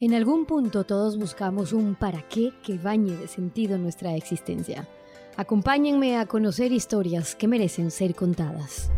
En algún punto todos buscamos un para qué que bañe de sentido nuestra existencia. Acompáñenme a conocer historias que merecen ser contadas.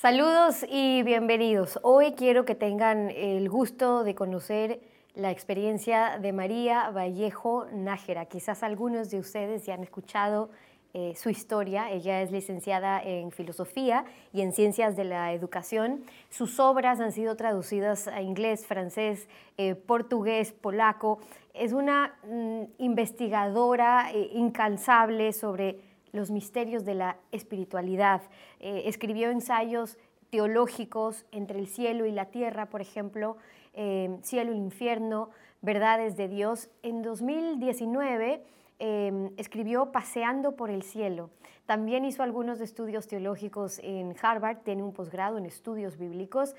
Saludos y bienvenidos. Hoy quiero que tengan el gusto de conocer la experiencia de María Vallejo Nájera. Quizás algunos de ustedes ya han escuchado eh, su historia. Ella es licenciada en filosofía y en ciencias de la educación. Sus obras han sido traducidas a inglés, francés, eh, portugués, polaco. Es una mm, investigadora eh, incansable sobre los misterios de la espiritualidad. Eh, escribió ensayos teológicos entre el cielo y la tierra, por ejemplo, eh, Cielo y Infierno, Verdades de Dios. En 2019 eh, escribió Paseando por el Cielo. También hizo algunos estudios teológicos en Harvard, tiene un posgrado en estudios bíblicos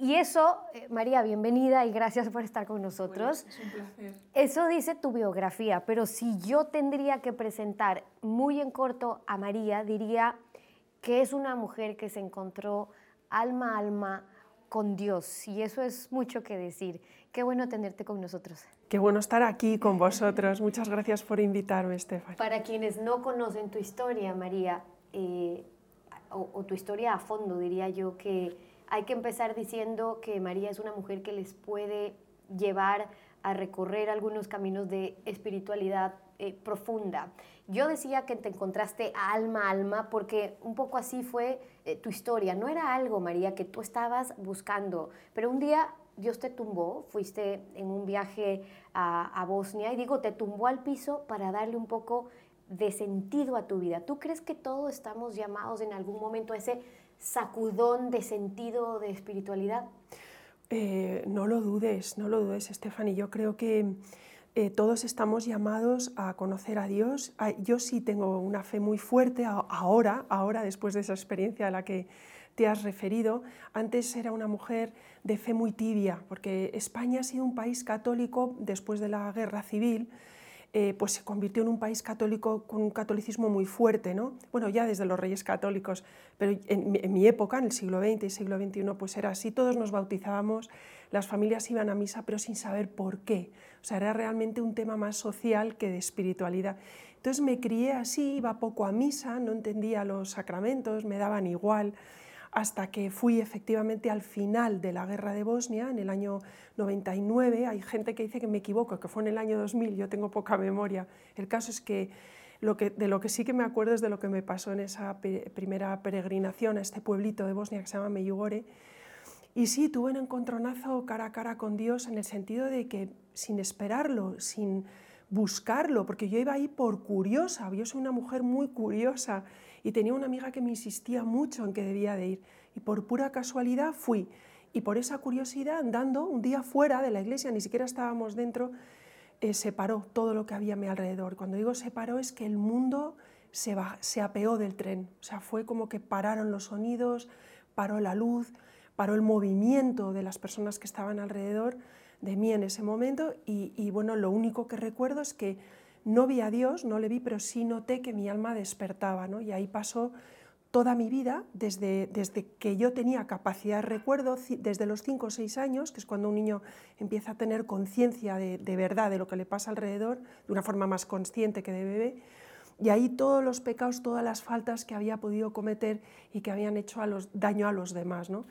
y eso, eh, María, bienvenida y gracias por estar con nosotros. es un placer. Eso dice tu biografía, pero si yo tendría que presentar muy en corto a María, diría que es una mujer que se encontró alma a alma con Dios y eso es mucho que decir. Qué bueno tenerte con nosotros. Qué bueno estar aquí con vosotros. Muchas gracias por invitarme, Estefan. Para quienes no conocen tu historia, María, eh, o tu historia a fondo, diría yo que hay que empezar diciendo que María es una mujer que les puede llevar a recorrer algunos caminos de espiritualidad eh, profunda. Yo decía que te encontraste alma a alma porque un poco así fue eh, tu historia. No era algo, María, que tú estabas buscando, pero un día Dios te tumbó, fuiste en un viaje a, a Bosnia y digo, te tumbó al piso para darle un poco de sentido a tu vida. ¿Tú crees que todos estamos llamados en algún momento a ese sacudón de sentido de espiritualidad? Eh, no lo dudes, no lo dudes, y Yo creo que eh, todos estamos llamados a conocer a Dios. Yo sí tengo una fe muy fuerte ahora, ahora después de esa experiencia a la que te has referido. Antes era una mujer de fe muy tibia, porque España ha sido un país católico después de la guerra civil eh, pues se convirtió en un país católico con un catolicismo muy fuerte, ¿no? Bueno, ya desde los reyes católicos, pero en mi, época, en el siglo XX y siglo XXI, pues era así, todos nos bautizábamos, las familias iban a misa, pero sin saber por qué. O sea, era realmente un tema más social que de espiritualidad. Entonces me crié así, iba poco a misa, no entendía los sacramentos, me daban igual hasta que fui efectivamente al final de la guerra de Bosnia, en el año 99. Hay gente que dice que me equivoco, que fue en el año 2000, yo tengo poca memoria. El caso es que, de lo que sí que me acuerdo es de lo que me pasó en esa primera peregrinación a este pueblito de Bosnia que se llama Meyugore. Y sí, tuve un encontronazo cara a cara con Dios en el sentido de que sin esperarlo, sin buscarlo, porque yo iba ahí por curiosa, yo soy una mujer muy curiosa y tenía una amiga que me insistía mucho en que debía de ir. Y por pura casualidad fui. Y por esa curiosidad andando un día fuera de la iglesia, ni siquiera estábamos dentro, eh, se paró todo lo que había a mi alrededor. Cuando digo se paró es que el mundo se, se apeó del tren, o sea, fue como que pararon los sonidos, paró la luz, paró el movimiento de las personas que estaban alrededor de mí en ese momento. Y, y bueno, lo único que recuerdo es que no vi a Dios, no le vi, pero sí noté que mi alma despertaba, ¿no? Y ahí pasó toda mi vida, desde, desde que yo tenía capacidad de recuerdo, desde los 5 o 6 años, que es cuando un niño empieza a tener conciencia de, de, verdad de lo que le pasa alrededor, de una forma más consciente que de bebé, y ahí todos los pecados, todas las faltas que había podido cometer y que habían hecho daño a los demás. ¿no?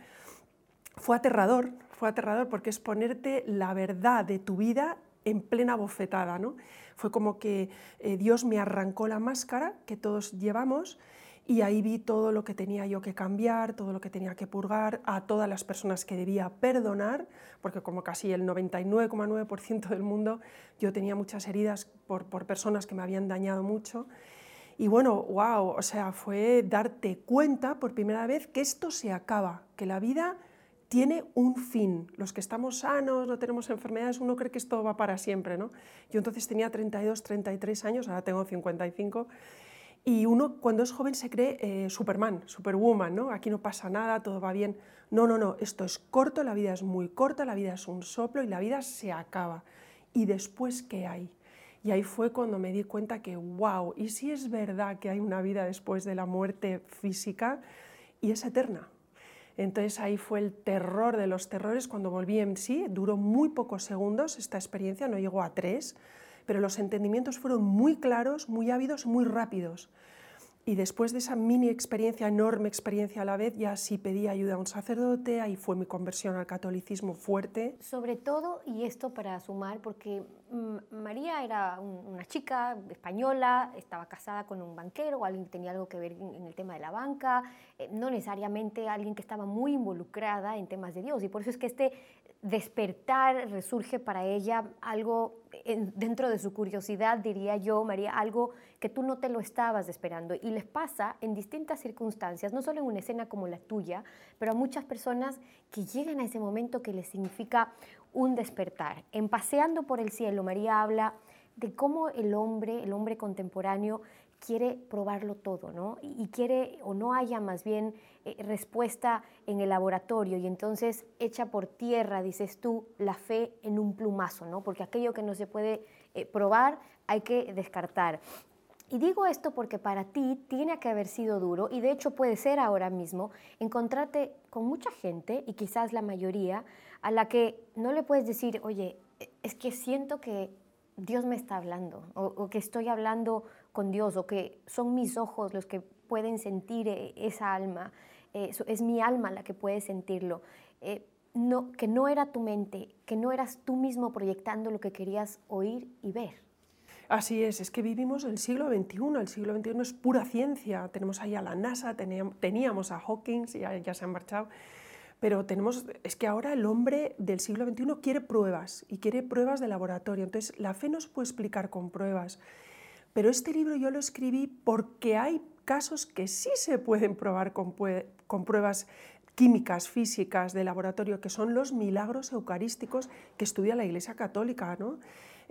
Fue aterrador, fue aterrador porque es ponerte la verdad de tu vida en plena bofetada. ¿no? Fue como que eh, Dios me arrancó la máscara que todos llevamos y ahí vi todo lo que tenía yo que cambiar, todo lo que tenía que purgar, a todas las personas que debía perdonar, porque como casi el 99,9% del mundo yo tenía muchas heridas por, por personas que me habían dañado mucho. Y bueno, wow, o sea, fue darte cuenta por primera vez que esto se acaba, que la vida tiene un fin. Los que estamos sanos, no tenemos enfermedades, uno cree que esto va para siempre, ¿no? Yo entonces tenía 32, 33 años, ahora tengo 55 y uno cuando es joven se cree eh, Superman, Superwoman, ¿no? Aquí no pasa nada, todo va bien. No, no, no, esto es corto, la vida es muy corta, la vida es un soplo y la vida se acaba. ¿Y después qué hay? Y ahí fue cuando me di cuenta que, wow, ¿y si es verdad que hay una vida después de la muerte física y es eterna? Entonces ahí fue el terror de los terrores cuando volví en sí, duró muy pocos segundos esta experiencia, no llegó a tres, pero los entendimientos fueron muy claros, muy ávidos, muy rápidos. Y después de esa mini experiencia, enorme experiencia a la vez, ya sí pedí ayuda a un sacerdote, ahí fue mi conversión al catolicismo fuerte. Sobre todo, y esto para sumar, porque mm, María era una chica española, estaba casada con un banquero, alguien que tenía algo que ver en el tema de la banca, eh, no necesariamente alguien que estaba muy involucrada en temas de Dios. Y por eso es que este despertar resurge para ella algo dentro de su curiosidad, diría yo, María, algo que tú no te lo estabas esperando. Y les pasa en distintas circunstancias, no solo en una escena como la tuya, pero a muchas personas que llegan a ese momento que les significa un despertar. En Paseando por el Cielo, María habla de cómo el hombre, el hombre contemporáneo, quiere probarlo todo, ¿no? Y quiere, o no haya más bien eh, respuesta en el laboratorio y entonces echa por tierra, dices tú, la fe en un plumazo, ¿no? Porque aquello que no se puede eh, probar hay que descartar. Y digo esto porque para ti tiene que haber sido duro, y de hecho puede ser ahora mismo, encontrarte con mucha gente, y quizás la mayoría, a la que no le puedes decir, oye, es que siento que Dios me está hablando, o que estoy hablando con Dios o que son mis ojos los que pueden sentir eh, esa alma, eh, es mi alma la que puede sentirlo. Eh, no, que no era tu mente, que no eras tú mismo proyectando lo que querías oír y ver. Así es, es que vivimos el siglo XXI, el siglo XXI es pura ciencia, tenemos ahí a la NASA, teníamos a Hawkins, ya, ya se han marchado, pero tenemos, es que ahora el hombre del siglo XXI quiere pruebas y quiere pruebas de laboratorio, entonces la fe no puede explicar con pruebas. Pero este libro yo lo escribí porque hay casos que sí se pueden probar con, pruebas químicas, físicas de laboratorio, que son los milagros eucarísticos que estudia la Iglesia Católica, ¿no?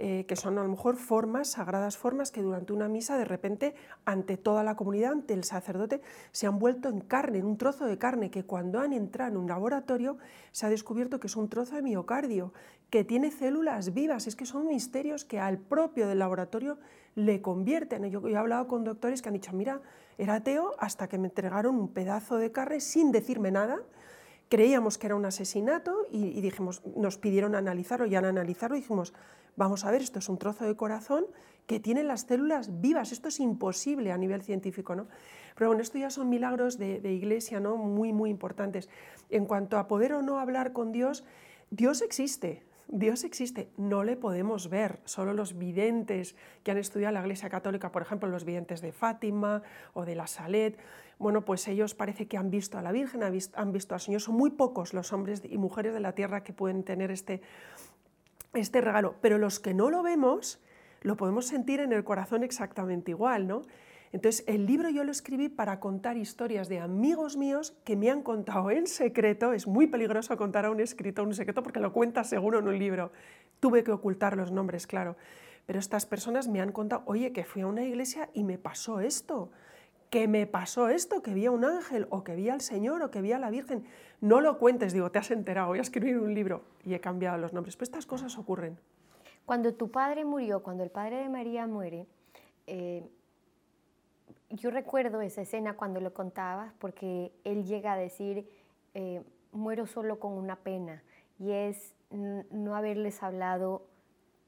Eh, que son a lo mejor formas, sagradas formas, que durante una misa de repente ante toda la comunidad, ante el sacerdote, se han vuelto en carne, en un trozo de carne, que cuando han entrado en un laboratorio se ha descubierto que es un trozo de miocardio, que tiene células vivas, es que son misterios que al propio del laboratorio le convierten. Yo, he hablado con doctores que han dicho, mira, era ateo hasta que me entregaron un pedazo de carne sin decirme nada. Creíamos que era un asesinato y, dijimos, nos pidieron analizarlo y al analizarlo dijimos, vamos a ver, esto es un trozo de corazón que tiene las células vivas, esto es imposible a nivel científico, ¿no? Pero bueno, esto ya son milagros de, de iglesia, ¿no? Muy, muy importantes. En cuanto a poder o no hablar con Dios, Dios existe, Dios existe, no le podemos ver, solo los videntes que han estudiado la Iglesia Católica, por ejemplo, los videntes de Fátima o de la Salet, bueno, pues ellos parece que han visto a la Virgen, han visto al Señor, son muy pocos los hombres y mujeres de la tierra que pueden tener este, este regalo, pero los que no lo vemos, lo podemos sentir en el corazón exactamente igual, ¿no? Entonces, el libro yo lo escribí para contar historias de amigos míos que me han contado en secreto. Es muy peligroso contar a un escritor un secreto porque lo cuenta seguro en un libro. Tuve que ocultar los nombres, claro. Pero estas personas me han contado, oye, que fui a una iglesia y me pasó esto, que me pasó esto, que vi a un ángel, o que vi al Señor, o que vi a la Virgen. No lo cuentes, digo, te has enterado, voy a escribir un libro y he cambiado los nombres. Pero estas cosas ocurren. Cuando tu padre murió, cuando el padre de María muere, eh, yo recuerdo esa escena cuando lo contabas porque él llega a decir, eh, muero solo con una pena y es no haberles hablado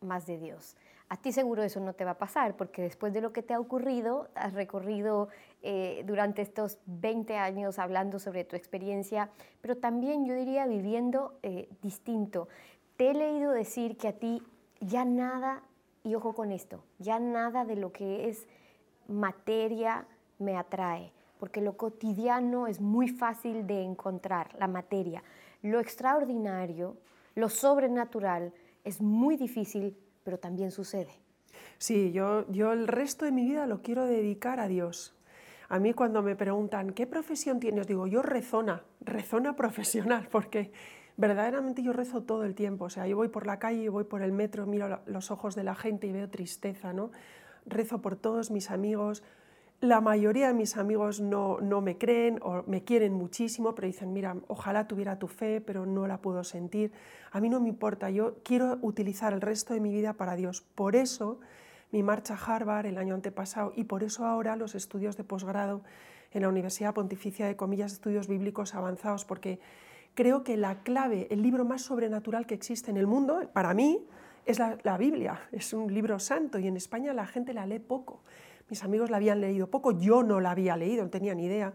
más de Dios. A ti seguro eso no te va a pasar porque después de lo que te ha ocurrido, has recorrido eh, durante estos 20 años hablando sobre tu experiencia, pero también yo diría viviendo eh, distinto. Te he leído decir que a ti ya nada, y ojo con esto, ya nada de lo que es materia me atrae. porque lo cotidiano es muy fácil de encontrar, la materia. Lo extraordinario, lo sobrenatural, es muy difícil, pero también sucede. Sí, yo, yo el resto de mi vida lo quiero dedicar a Dios. A mí cuando me preguntan, ¿qué profesión tienes? Digo, yo rezona, rezona profesional, porque verdaderamente yo rezo todo el tiempo. O sea, yo voy por la calle, voy por el metro, miro los ojos de la gente y veo tristeza, ¿no? Rezo por todos mis amigos. La mayoría de mis amigos no, no me creen o me quieren muchísimo, pero dicen, mira, ojalá tuviera tu fe, pero no la puedo sentir. A mí no me importa, yo quiero utilizar el resto de mi vida para Dios. Por eso mi marcha a Harvard el año antepasado y por eso ahora los estudios de posgrado en la Universidad Pontificia de Comillas, Estudios Bíblicos Avanzados, porque creo que la clave, el libro más sobrenatural que existe en el mundo, para mí, es la, Biblia. Es un libro santo y en España la gente la lee poco. Mis amigos la habían leído poco, yo no la había leído, no tenía ni idea.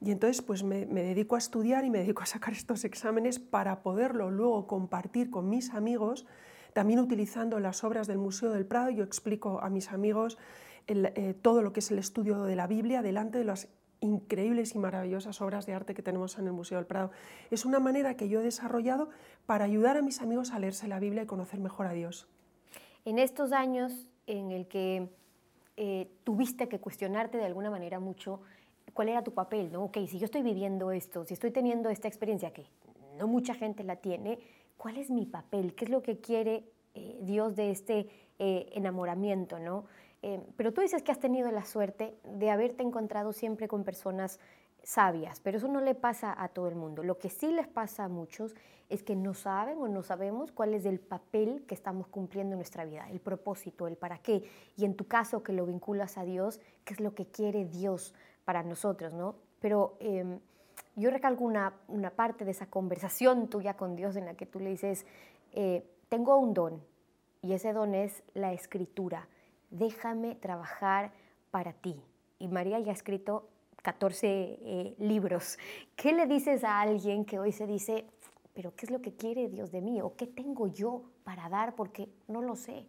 Y entonces pues me, me, dedico a estudiar y me dedico a sacar estos exámenes para poderlo luego compartir con mis amigos, también utilizando las obras del Museo del Prado. Yo explico a mis amigos eh, todo lo que es el estudio de la Biblia delante de las increíbles y maravillosas obras de arte que tenemos en el Museo del Prado. Es una manera que yo he desarrollado para ayudar a mis amigos a leerse la Biblia y conocer mejor a Dios. En estos años en el que eh, tuviste que cuestionarte de alguna manera mucho cuál era tu papel, ¿no? Ok, si yo estoy viviendo esto, si estoy teniendo esta experiencia que no mucha gente la tiene, ¿cuál es mi papel? ¿Qué es lo que quiere eh, Dios de este eh, enamoramiento, ¿no? Eh, pero tú dices que has tenido la suerte de haberte encontrado siempre con personas sabias, pero eso no le pasa a todo el mundo. Lo que sí les pasa a muchos es que no saben o no sabemos cuál es el papel que estamos cumpliendo en nuestra vida, el propósito, el para qué. Y en tu caso, que lo vinculas a Dios, ¿qué es lo que quiere Dios para nosotros? ¿no? Pero em, yo recalco una, una, parte de esa conversación tuya con Dios en la que tú le dices, eh, tengo un don, y ese don es la escritura déjame trabajar para ti. Y María ya ha escrito 14 eh, libros. ¿Qué le dices a alguien que hoy se dice, pero qué es lo que quiere Dios de mí o qué tengo yo para dar porque no lo sé?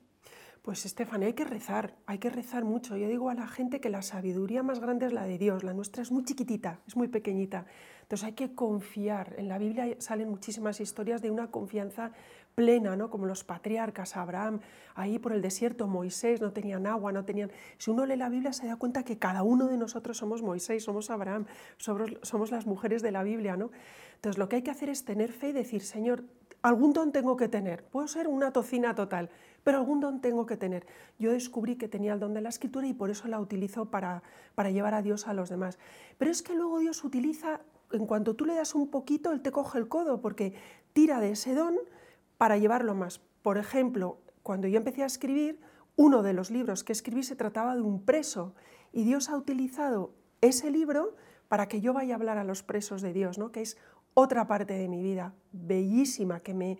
Pues Estefania, hay que rezar, hay que rezar mucho. Yo digo a la gente que la sabiduría más grande es la de Dios, la nuestra es muy chiquitita, es muy pequeñita. Entonces hay que confiar. En la Biblia salen muchísimas historias de una confianza plena, ¿no? como los patriarcas, Abraham, ahí por el desierto, Moisés, no tenían agua, no tenían... Si uno lee la Biblia se da cuenta que cada uno de nosotros somos Moisés, somos Abraham, somos, las mujeres de la Biblia. ¿no? Entonces lo que hay que hacer es tener fe y decir, Señor, algún don tengo que tener, puedo ser una tocina total, pero algún don tengo que tener. Yo descubrí que tenía el don de la escritura y por eso la utilizo para, para llevar a Dios a los demás. Pero es que luego Dios utiliza, en cuanto tú le das un poquito, Él te coge el codo, porque tira de ese don para llevarlo más. Por ejemplo, cuando yo empecé a escribir, uno de los libros que escribí se trataba de un preso y Dios ha utilizado ese libro para que yo vaya a hablar a los presos de Dios, ¿no? que es otra parte de mi vida bellísima, que me,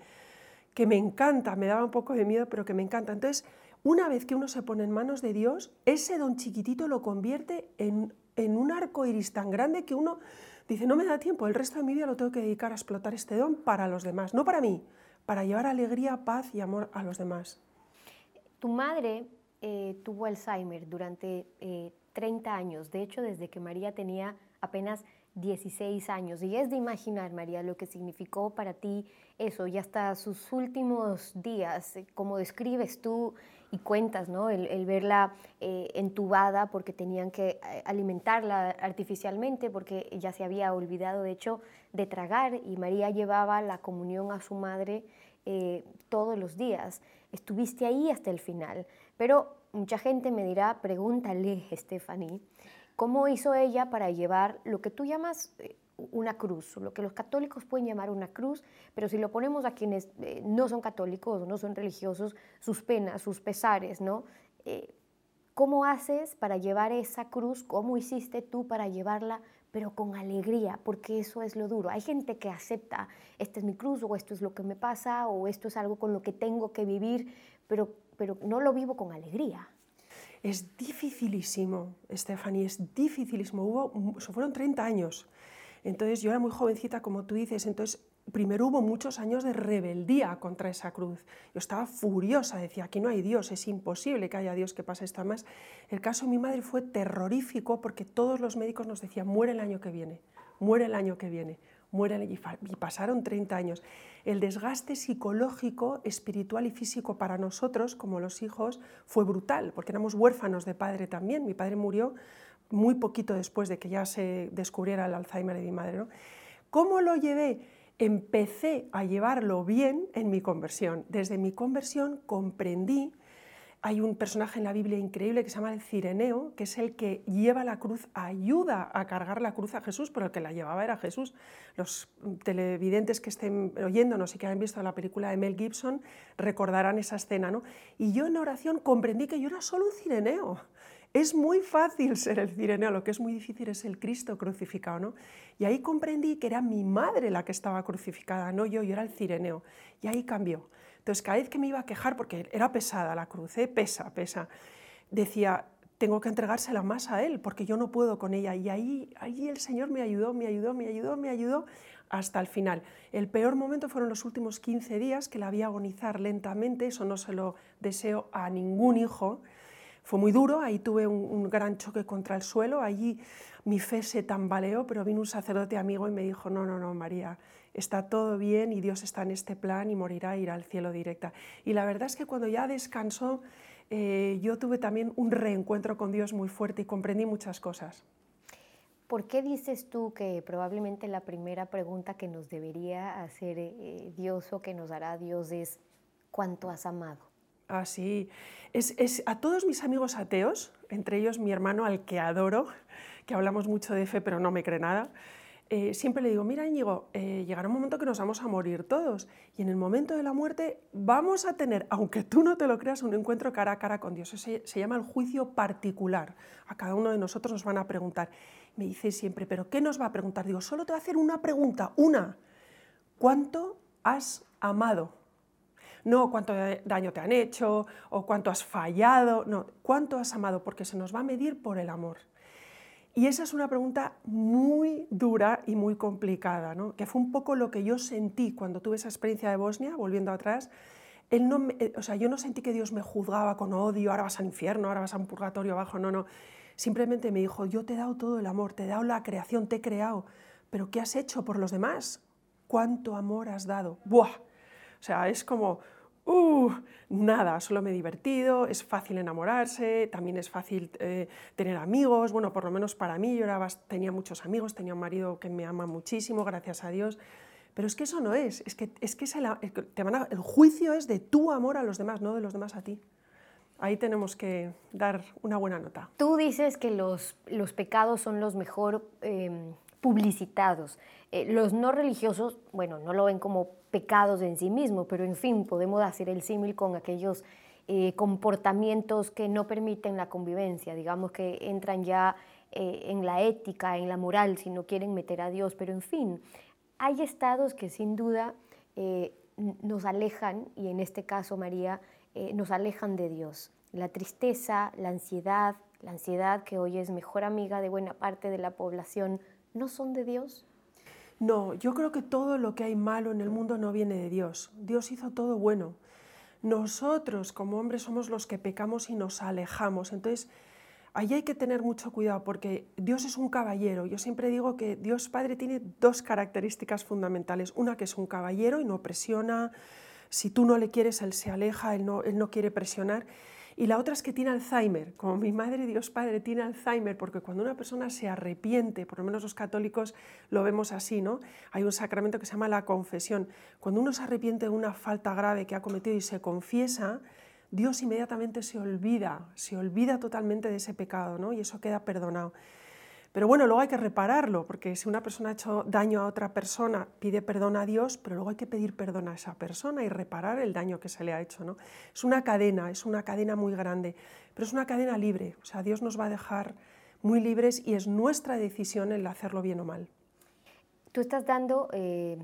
que me encanta, me daba un poco de miedo, pero que me encanta. Entonces, una vez que uno se pone en manos de Dios, ese don chiquitito lo convierte en, en un arco iris tan grande que uno dice, no me da tiempo, el resto de mi vida lo tengo que dedicar a explotar este don para los demás, no para mí, para llevar alegría, paz y amor a los demás. Tu madre eh, tuvo Alzheimer durante 30 eh, años, de hecho desde que María tenía apenas 16 años. Y es de imaginar, María, lo que significó para ti eso y hasta sus últimos días, eh, como describes tú y cuentas, ¿no? El, verla entubada porque tenían que alimentarla artificialmente porque ya se había olvidado, de hecho, de tragar y María llevaba la comunión a su madre eh, todos los días. Estuviste ahí hasta el final. Pero mucha gente me dirá, pregúntale, Stephanie, ¿cómo hizo ella para llevar lo que tú llamas eh, una cruz, lo que los católicos pueden llamar una cruz, pero si lo ponemos a quienes eh, no son católicos no son religiosos, sus penas, sus pesares, ¿no? ¿Cómo haces para llevar esa cruz? ¿Cómo hiciste tú para llevarla pero con alegría, porque eso es lo duro. Hay gente que acepta, esta es mi cruz, o esto es lo que me pasa, o esto es algo con lo que tengo que vivir, pero, pero no lo vivo con alegría. Es dificilísimo, Stephanie, es dificilísimo. Hubo, fueron 30 años. Entonces yo era muy jovencita, como tú dices, entonces primero hubo muchos años de rebeldía contra esa cruz. Yo estaba furiosa, decía, aquí no hay Dios, es imposible que haya Dios que pase esto. Además, el caso de mi madre fue terrorífico porque todos los médicos nos decían, muere el año que viene, muere el año que viene, muere el... Y pasaron 30 años. El desgaste psicológico, espiritual y físico para nosotros, como los hijos, fue brutal, porque éramos huérfanos de padre también. Mi padre murió muy poquito después de que ya se descubriera el Alzheimer de mi madre. ¿no? ¿Cómo lo llevé? empecé a llevarlo bien en mi conversión. Desde mi conversión comprendí, hay un personaje en la Biblia increíble que se llama el Cireneo, que es el que lleva la cruz, ayuda a cargar la cruz a Jesús, pero el que la llevaba era Jesús. Los televidentes que estén oyéndonos y que hayan visto la película de Mel Gibson recordarán esa escena. ¿no? Y yo en oración comprendí que yo era solo un Cireneo es muy fácil ser el cireneo, lo que es muy difícil es el Cristo crucificado, ¿no? Y ahí comprendí que era mi madre la que estaba crucificada, no yo, yo era el cireneo. Y ahí cambió. Entonces, cada vez que me iba a quejar, porque era pesada la cruz, ¿eh? pesa, pesa, decía, tengo que entregársela más a Él, porque yo no puedo con ella. Y ahí, ahí el Señor me ayudó, me ayudó, me ayudó, me ayudó hasta el final. El peor momento fueron los últimos 15 días, que la vi agonizar lentamente, eso no se lo deseo a ningún hijo, fue muy duro, ahí tuve un, gran choque contra el suelo, allí mi fe se tambaleó, pero vino un sacerdote amigo y me dijo, no, no, no, María, está todo bien y Dios está en este plan y morirá, irá al cielo directa. Y la verdad es que cuando ya descansó, eh, yo tuve también un reencuentro con Dios muy fuerte y comprendí muchas cosas. ¿Por qué dices tú que probablemente la primera pregunta que nos debería hacer eh, Dios o que nos hará Dios es cuánto has amado? Ah, sí. Es, a todos mis amigos ateos, entre ellos mi hermano al que adoro, que hablamos mucho de fe pero no me cree nada, eh, siempre le digo, mira Íñigo, eh, llegará un momento que nos vamos a morir todos y en el momento de la muerte vamos a tener, aunque tú no te lo creas, un encuentro cara a cara con Dios. Se, se llama el juicio particular. A cada uno de nosotros nos van a preguntar. Me dice siempre, ¿pero qué nos va a preguntar? Digo, solo te va a hacer una pregunta, una. ¿Cuánto has amado? no cuánto daño te han hecho o cuánto has fallado, no, cuánto has amado, porque se nos va a medir por el amor. Y esa es una pregunta muy dura y muy complicada, ¿no? que fue un poco lo que yo sentí cuando tuve esa experiencia de Bosnia, volviendo atrás. Él no o sea, yo no sentí que Dios me juzgaba con odio, ahora vas al infierno, ahora vas a un purgatorio abajo, no, no. Simplemente me dijo, yo te he dado todo el amor, te he dado la creación, te he creado, pero ¿qué has hecho por los demás? ¿Cuánto amor has dado? ¡Buah! O sea, es como, uh, nada, solo me he divertido, es fácil enamorarse, también es fácil eh, tener amigos, bueno, por lo menos para mí, yo tenía muchos amigos, tenía un marido que me ama muchísimo, gracias a Dios, pero es que eso no es, es que, es que te van el juicio es de tu amor a los demás, no de los demás a ti. Ahí tenemos que dar una buena nota. Tú dices que los, los pecados son los mejor em, publicitados. Eh, los no religiosos, bueno, no lo ven como pecados en sí mismos, pero en fin, podemos hacer el símil con aquellos eh, comportamientos que no permiten la convivencia, digamos que entran ya eh, en la ética, en la moral, si no quieren meter a Dios, pero en fin, hay estados que sin duda nos alejan, y en este caso María, nos alejan de Dios. La tristeza, la ansiedad, la ansiedad que hoy es mejor amiga de buena parte de la población, ¿no son de Dios? No, yo creo que todo lo que hay malo en el mundo no viene de Dios. Dios hizo todo bueno. Nosotros como hombres somos los que pecamos y nos alejamos. Entonces, ahí hay que tener mucho cuidado porque Dios es un caballero. Yo siempre digo que Dios Padre tiene dos características fundamentales. Una que es un caballero y no presiona. Si tú no le quieres, Él se aleja, Él no, él no quiere presionar. Y la otra es que tiene Alzheimer, como mi madre Dios Padre tiene Alzheimer, porque cuando una persona se arrepiente, por lo menos los católicos lo vemos así, ¿no? Hay un sacramento que se llama la confesión. Cuando uno se arrepiente de una falta grave que ha cometido y se confiesa, Dios inmediatamente se olvida, se olvida totalmente de ese pecado, ¿no? Y eso queda perdonado. Pero bueno, luego hay que repararlo, porque si una persona ha hecho daño a otra persona, pide perdón a Dios, pero luego hay que pedir perdón a esa persona y reparar el daño que se le ha hecho. ¿no? Es una cadena, es una cadena muy grande, pero es una cadena libre. O sea, Dios nos va a dejar muy libres y es nuestra decisión el hacerlo bien o mal. Tú estás dando eh,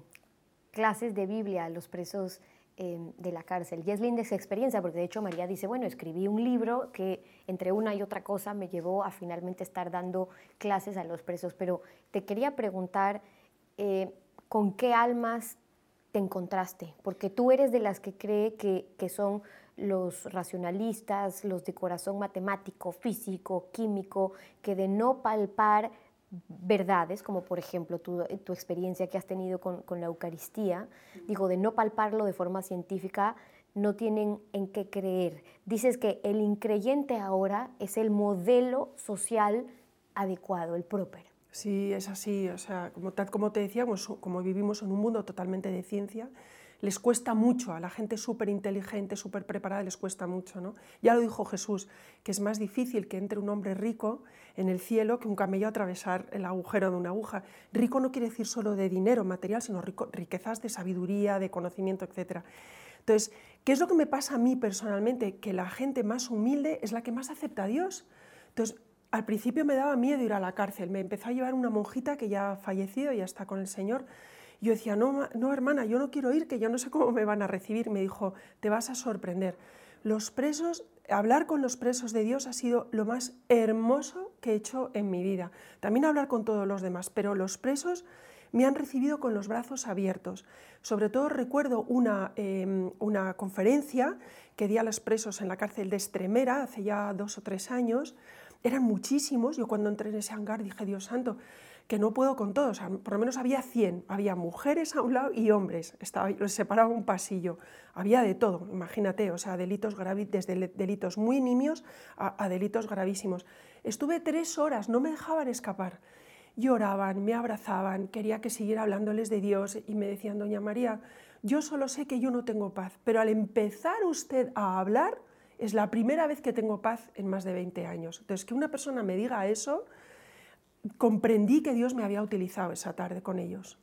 clases de Biblia a los presos Em, de la cárcel. Y es linda esa experiencia, porque de hecho María dice, bueno, escribí un libro que entre una y otra cosa me llevó a finalmente estar dando clases a los presos. Pero te quería preguntar, eh, ¿con qué almas te encontraste? Porque tú eres de las que cree que, que son los racionalistas, los de corazón matemático, físico, químico, que de no palpar verdades, como por ejemplo tu, tu experiencia que has tenido con, con, la Eucaristía, digo, de no palparlo de forma científica, no tienen en qué creer. Dices que el increyente ahora es el modelo social adecuado, el proper. Sí, es así. O sea, como, como te decíamos, como vivimos en un mundo totalmente de ciencia, les cuesta mucho, a la gente súper inteligente, súper preparada, les cuesta mucho. ¿no? Ya lo dijo Jesús, que es más difícil que entre un hombre rico en el cielo que un camello atravesar el agujero de una aguja. Rico no quiere decir solo de dinero material, sino riquezas de sabiduría, de conocimiento, etc. Entonces, ¿qué es lo que me pasa a mí personalmente? Que la gente más humilde es la que más acepta a Dios. Entonces, al principio me daba miedo ir a la cárcel, me empezó a llevar una monjita que ya ha fallecido, ya está con el Señor, yo decía, no, no, hermana, yo no quiero ir, que yo no sé cómo me van a recibir. Me dijo, te vas a sorprender. Los presos, hablar con los presos de Dios ha sido lo más hermoso que he hecho en mi vida. También hablar con todos los demás, pero los presos me han recibido con los brazos abiertos. Sobre todo recuerdo una, em, una conferencia que di a los presos en la cárcel de Estremera hace ya dos o tres años. Eran muchísimos. Yo cuando entré en ese hangar dije, Dios santo, que no puedo con todos, por lo menos había 100, había mujeres a un lado y hombres, estaba, los separaba un pasillo, había de todo, imagínate, o sea, delitos graves, desde delitos muy nimios a, delitos gravísimos. Estuve tres horas, no me dejaban escapar, lloraban, me abrazaban, quería que siguiera hablándoles de Dios y me decían, doña María, yo solo sé que yo no tengo paz, pero al empezar usted a hablar, es la primera vez que tengo paz en más de 20 años. Entonces, que una persona me diga eso, comprendí que Dios me había utilizado esa tarde con ellos.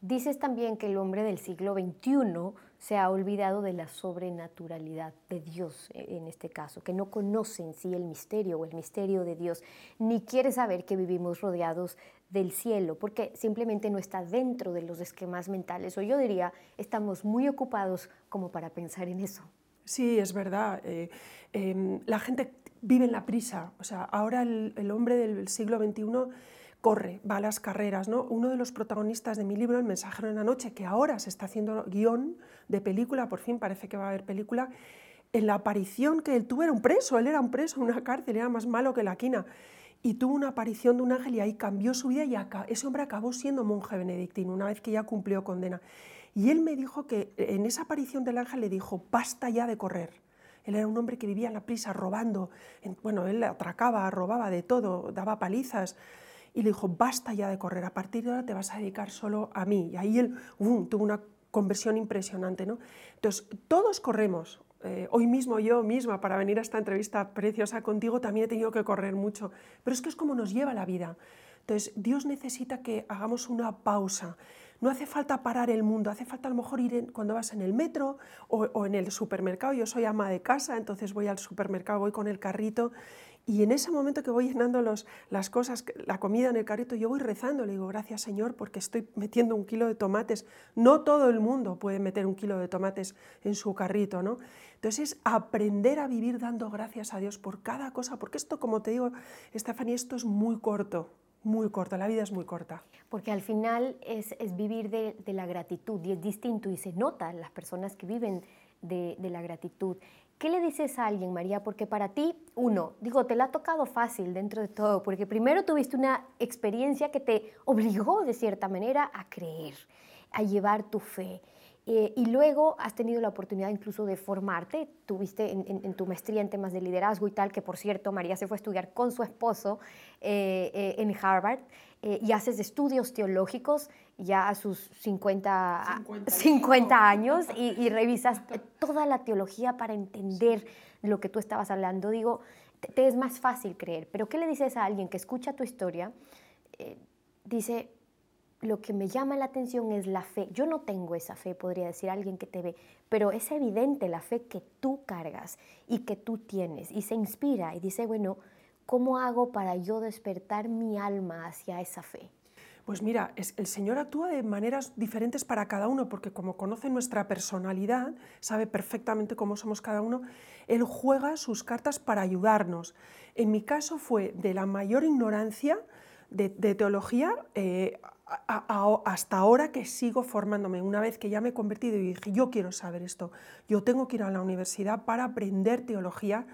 Dices también que el hombre del siglo XXI se ha olvidado de la sobrenaturalidad de Dios e, en este caso, que no conoce en sí el misterio o el misterio de Dios, ni quiere saber que vivimos rodeados del cielo, porque simplemente no está dentro de los esquemas mentales, o yo diría, estamos muy ocupados como para pensar en eso. Sí, es verdad. Eh, em, la gente vive en la prisa. O sea, ahora el, hombre del siglo XXI corre, va a las carreras. ¿no? Uno de los protagonistas de mi libro, El mensajero en la noche, que ahora se está haciendo guion de película, por fin parece que va a haber película, en la aparición que él tuvo era un preso, él era un preso en una cárcel, era más malo que la quina. Y tuvo una aparición de un ángel y ahí cambió su vida y ese hombre acabó siendo monje benedictino una vez que ya cumplió condena. Y él me dijo que en esa aparición del ángel le dijo, basta ya de correr él era un hombre que vivía en la prisa, robando. Bueno, él atracaba, robaba de todo, daba palizas. Y le dijo, basta ya de correr, a partir de ahora te vas a dedicar solo a mí. Y ahí él tuvo una conversión impresionante. ¿no? Entonces, todos corremos. Eh, hoy mismo yo misma, para venir a esta entrevista preciosa contigo, también he tenido que correr mucho. Pero es que es como nos lleva la vida. Entonces, Dios necesita que hagamos una pausa no hace falta parar el mundo, hace falta a lo mejor ir cuando vas en el metro o, en el supermercado. Yo soy ama de casa, entonces voy al supermercado, voy con el carrito y en ese momento que voy llenando los, las cosas, la comida en el carrito, yo voy rezando, le digo, gracias Señor, porque estoy metiendo un kilo de tomates. No todo el mundo puede meter un kilo de tomates en su carrito, ¿no? Entonces es aprender a vivir dando gracias a Dios por cada cosa, porque esto, como te digo, Stephanie, esto es muy corto muy corta, la vida es muy corta. Porque al final es, vivir de, la gratitud y es distinto y se nota las personas que viven de, la gratitud. ¿Qué le dices a alguien, María? Porque para ti, uno, digo, te la ha tocado fácil dentro de todo, porque primero tuviste una experiencia que te obligó de cierta manera a creer, a llevar tu fe. Eh, y luego has tenido la oportunidad incluso de formarte, tuviste en, tu maestría en temas de liderazgo y tal, que por cierto María se fue a estudiar con su esposo eh, eh, en Harvard, y haces estudios teológicos ya a sus 50, 50, años y, y, revisas toda la teología para entender lo que tú estabas hablando. Digo, te, es más fácil creer, pero ¿qué le dices a alguien que escucha tu historia? dice, lo que me llama la atención es la fe. Yo no tengo esa fe, podría decir alguien que te ve, pero es evidente la fe que tú cargas y que tú tienes y se inspira y dice, bueno, ¿cómo hago para yo despertar mi alma hacia esa fe? Pues mira, el Señor actúa de maneras diferentes para cada uno, porque como conoce nuestra personalidad, sabe perfectamente cómo somos cada uno, Él juega sus cartas para ayudarnos. En mi caso fue de la mayor ignorancia, de, teología eh, hasta ahora que sigo formándome. Una vez que ya me he convertido y dije, yo quiero saber esto, yo tengo que ir a la universidad para aprender teología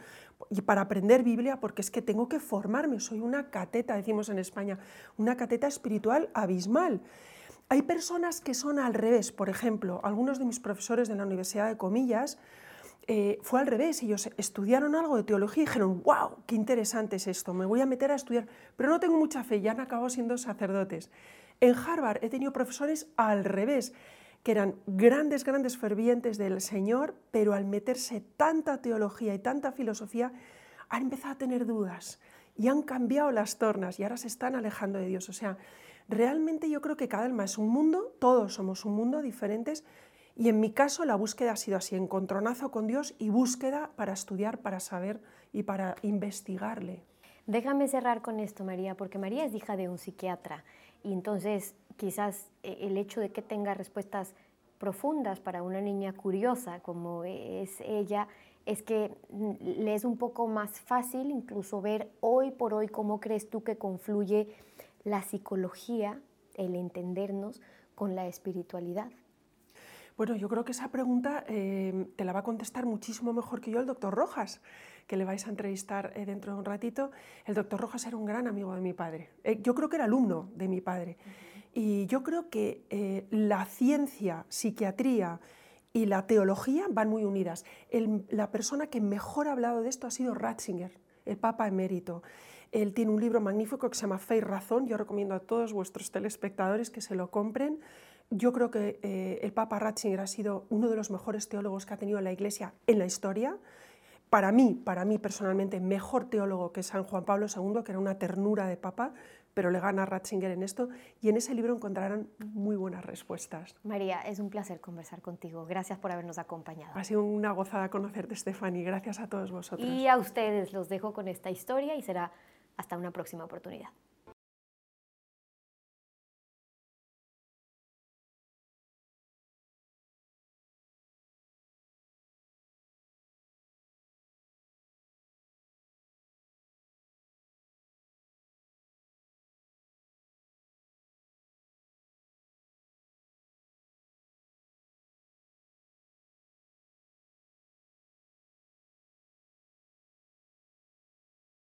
y para aprender Biblia, porque es que tengo que formarme, soy una cateta, decimos en España, una cateta espiritual abismal. Hay personas que son al revés, por ejemplo, algunos de mis profesores de la Universidad de Comillas, eh, fue al revés, ellos estudiaron algo de teología y dijeron, wow, qué interesante es esto, me voy a meter a estudiar, pero no tengo mucha fe, ya han acabado siendo sacerdotes. En Harvard he tenido profesores al revés, que eran grandes, grandes fervientes del Señor, pero al meterse tanta teología y tanta filosofía, han empezado a tener dudas y han cambiado las tornas y ahora se están alejando de Dios. O sea, realmente yo creo que cada alma es un mundo, todos somos un mundo diferentes y en mi caso la búsqueda ha sido así, encontronazo con Dios y búsqueda para estudiar, para saber y para investigarle. Déjame cerrar con esto, María, porque María es hija de un psiquiatra y entonces quizás eh, el hecho de que tenga respuestas profundas para una niña curiosa como es ella, es que mm, le es un poco más fácil incluso ver hoy por hoy cómo crees tú que confluye la psicología, el entendernos con la espiritualidad. Bueno, yo creo que esa pregunta eh, te la va a contestar muchísimo mejor que yo el doctor Rojas, que le vais a entrevistar eh, dentro de un ratito. El doctor Rojas era un gran amigo de mi padre. Eh, yo creo que era alumno de mi padre. Y yo creo que la ciencia, psiquiatría y la teología van muy unidas. la persona que mejor ha hablado de esto ha sido Ratzinger, el Papa emérito. Él tiene un libro magnífico que se llama Fe y Razón. Yo recomiendo a todos vuestros telespectadores que se lo compren. Yo creo que eh, el Papa Ratzinger ha sido uno de los mejores teólogos que ha tenido la Iglesia en la historia. Para mí, para mí personalmente, mejor teólogo que San Juan Pablo II, que era una ternura de Papa, pero le gana Ratzinger en esto. Y en ese libro encontrarán muy buenas respuestas. María, es un placer conversar contigo. Gracias por habernos acompañado. Ha sido una gozada conocerte, Stefani. Gracias a todos vosotros. Y a ustedes los dejo con esta historia y será hasta una próxima oportunidad.